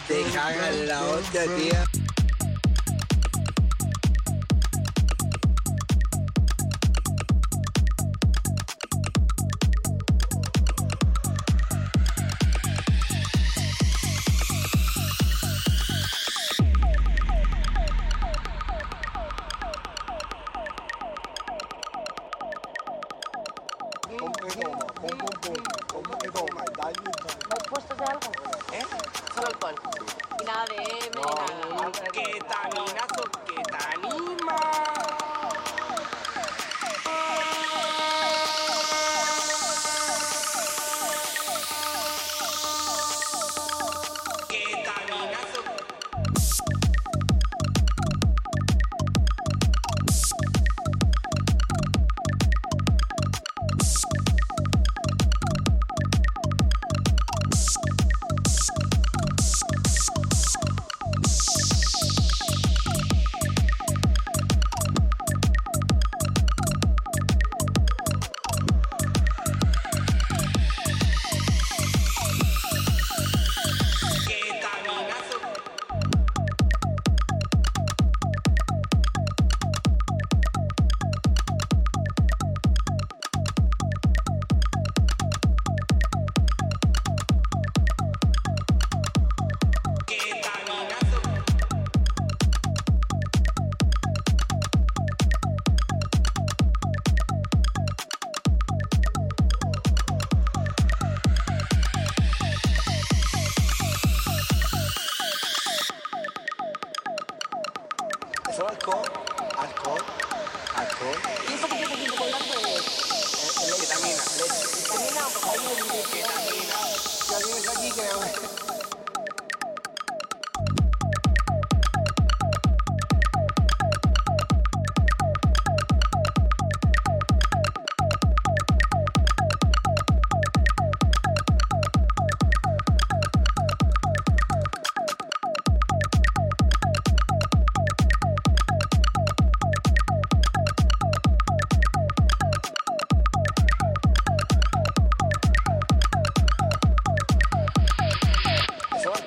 te cagan la onda, tía.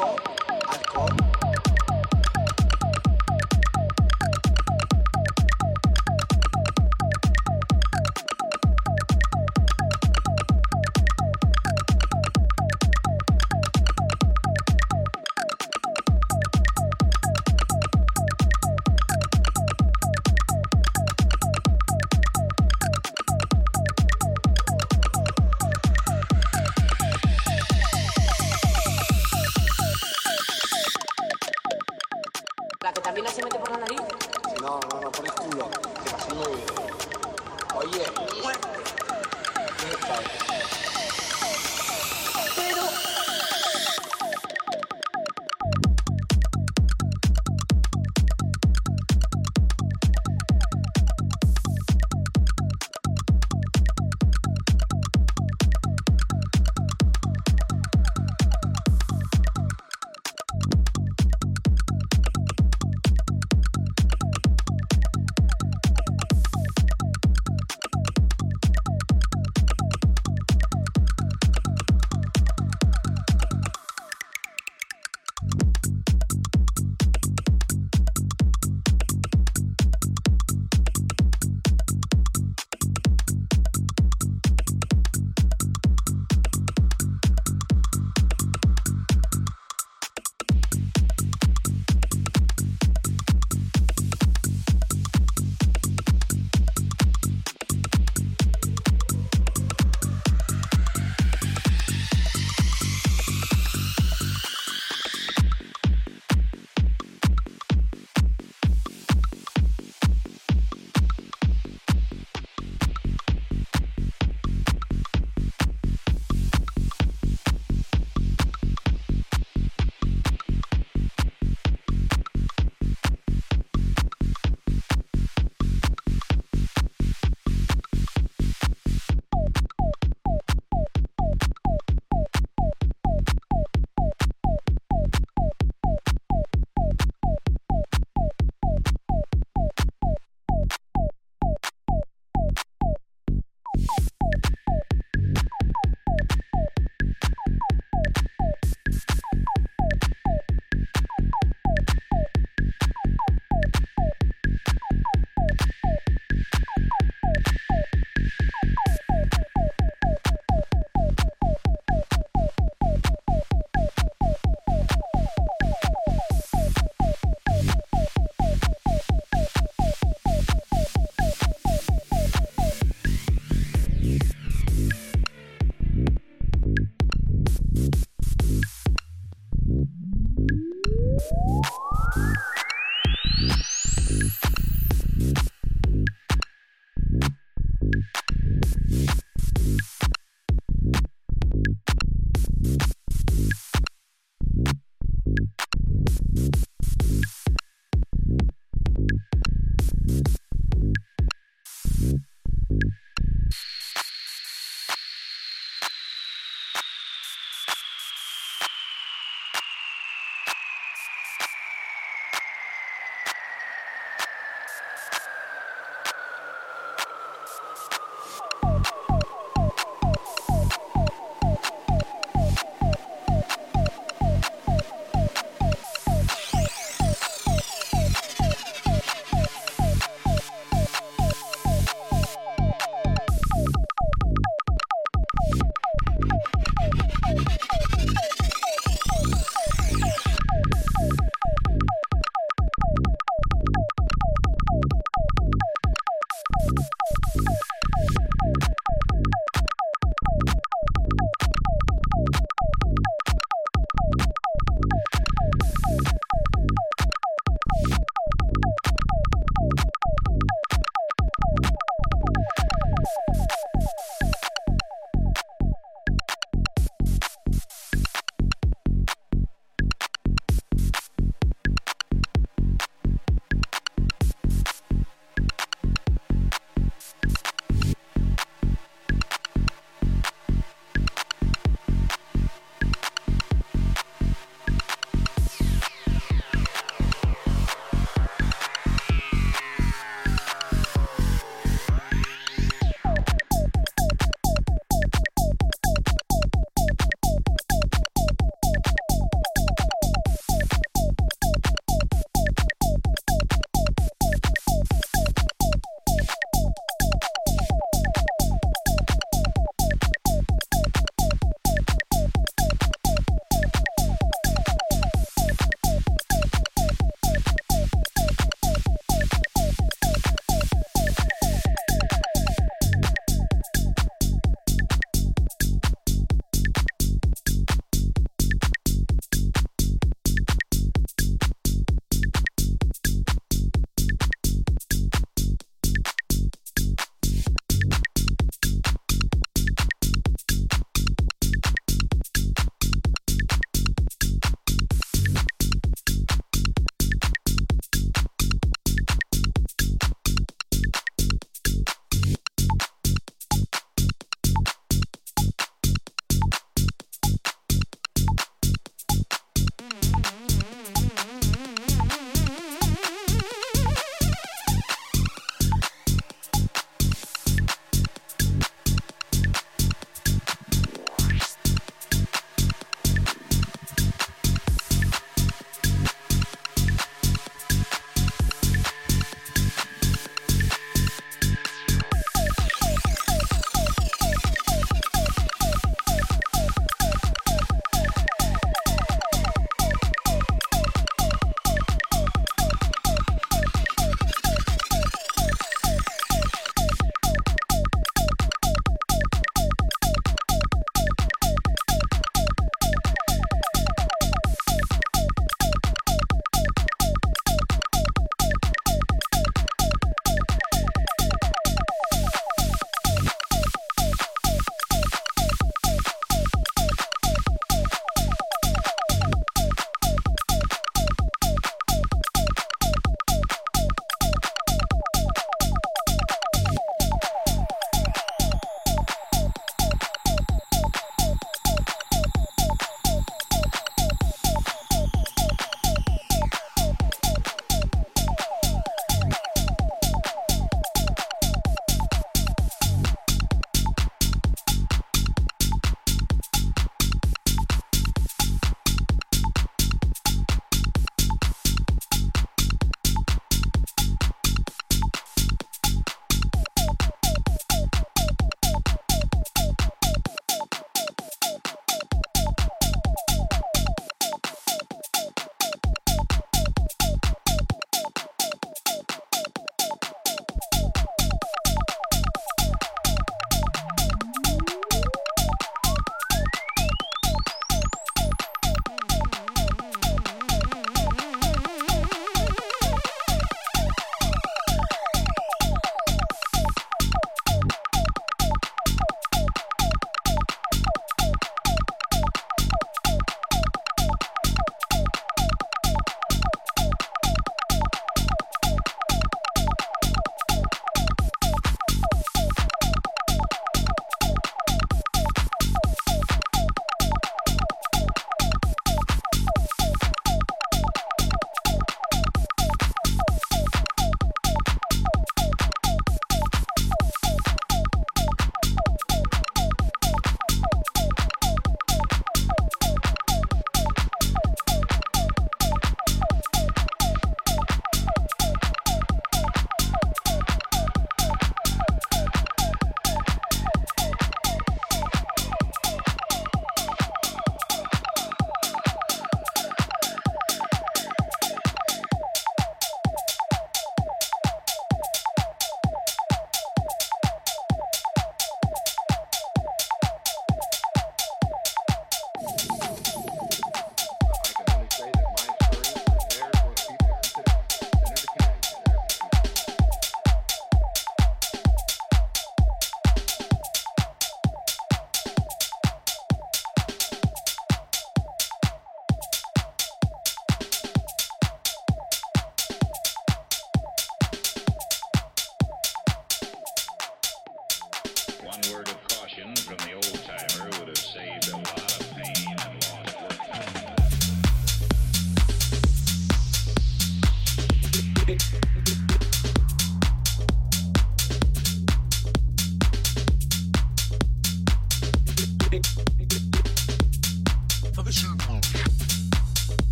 거.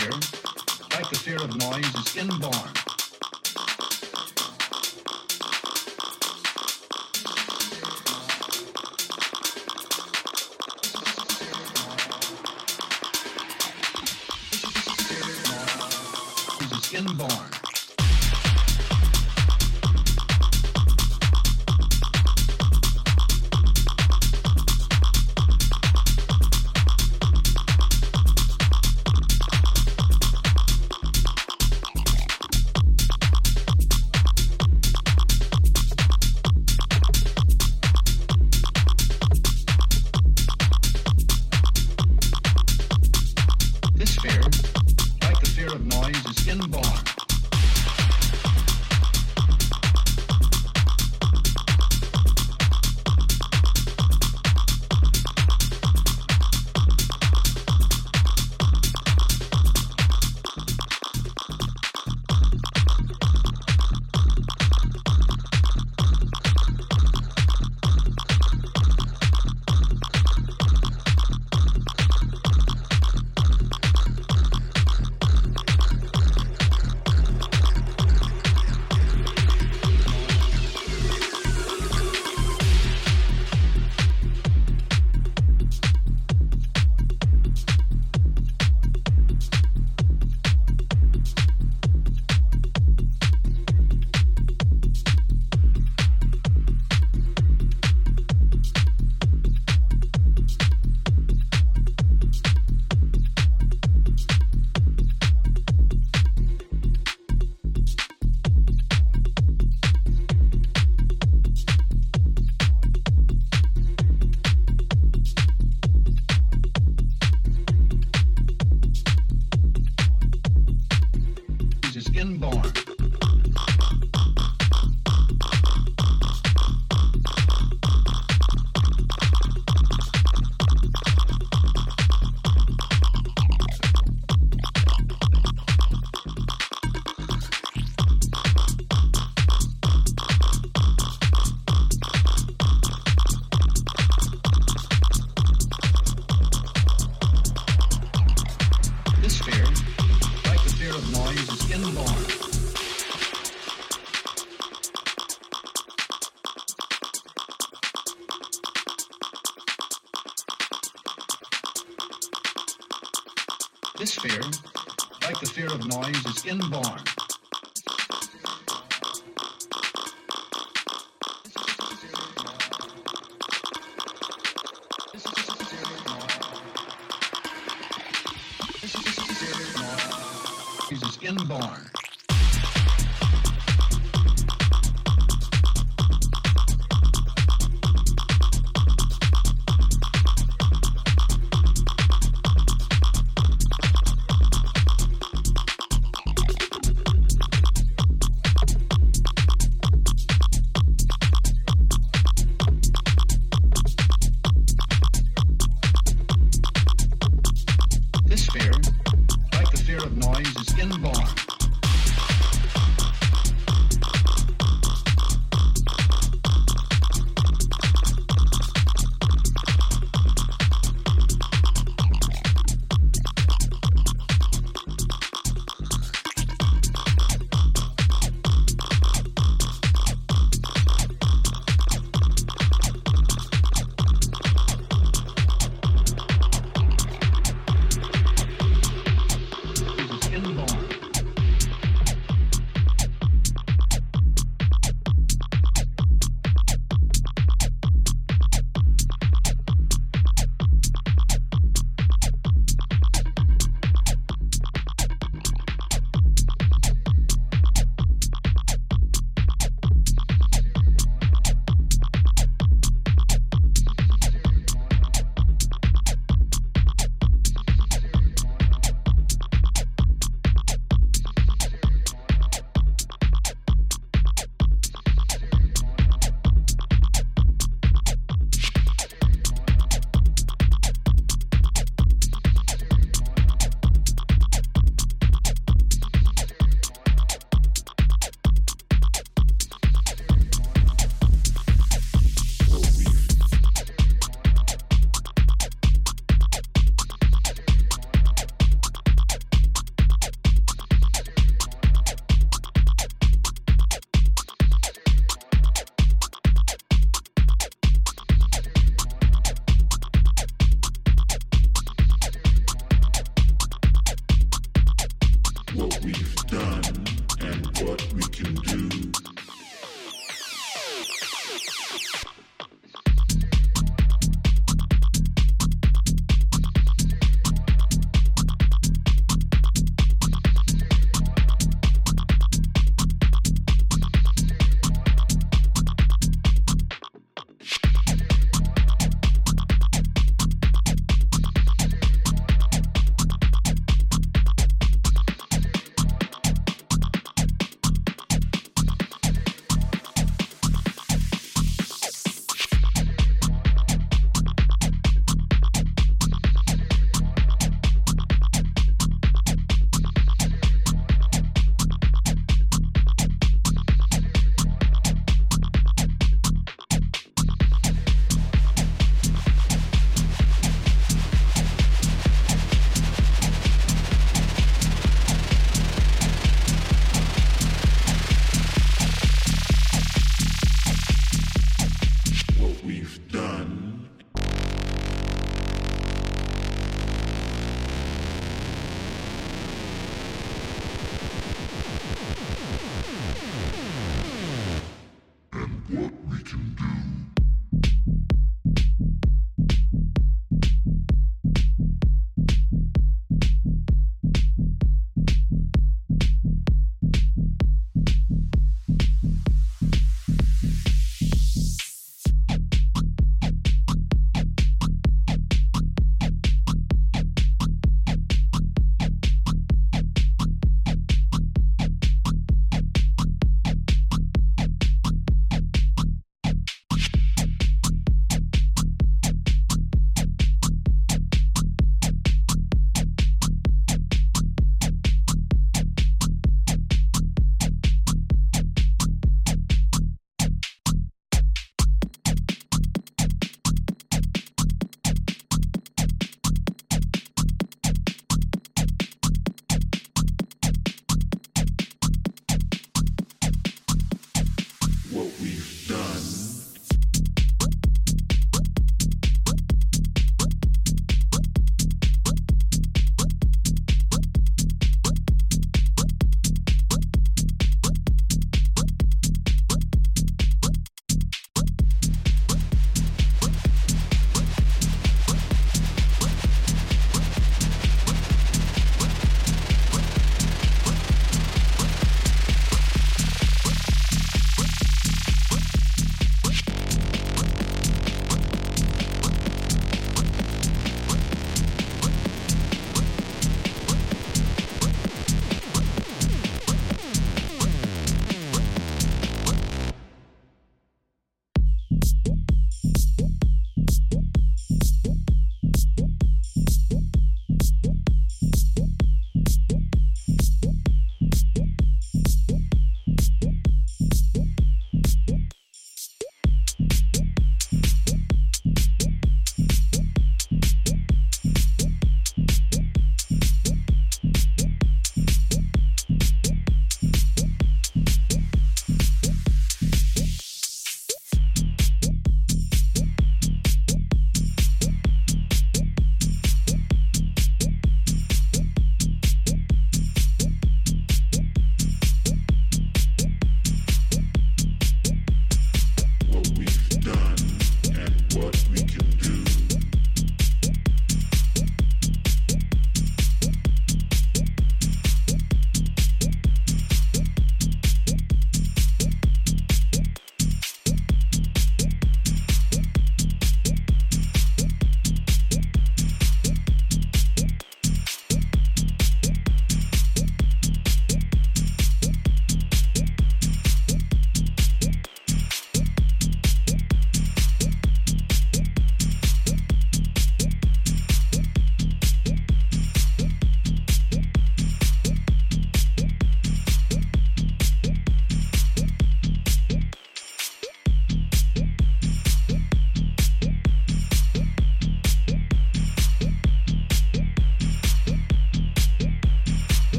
fear, like the fear of noise, is inborn.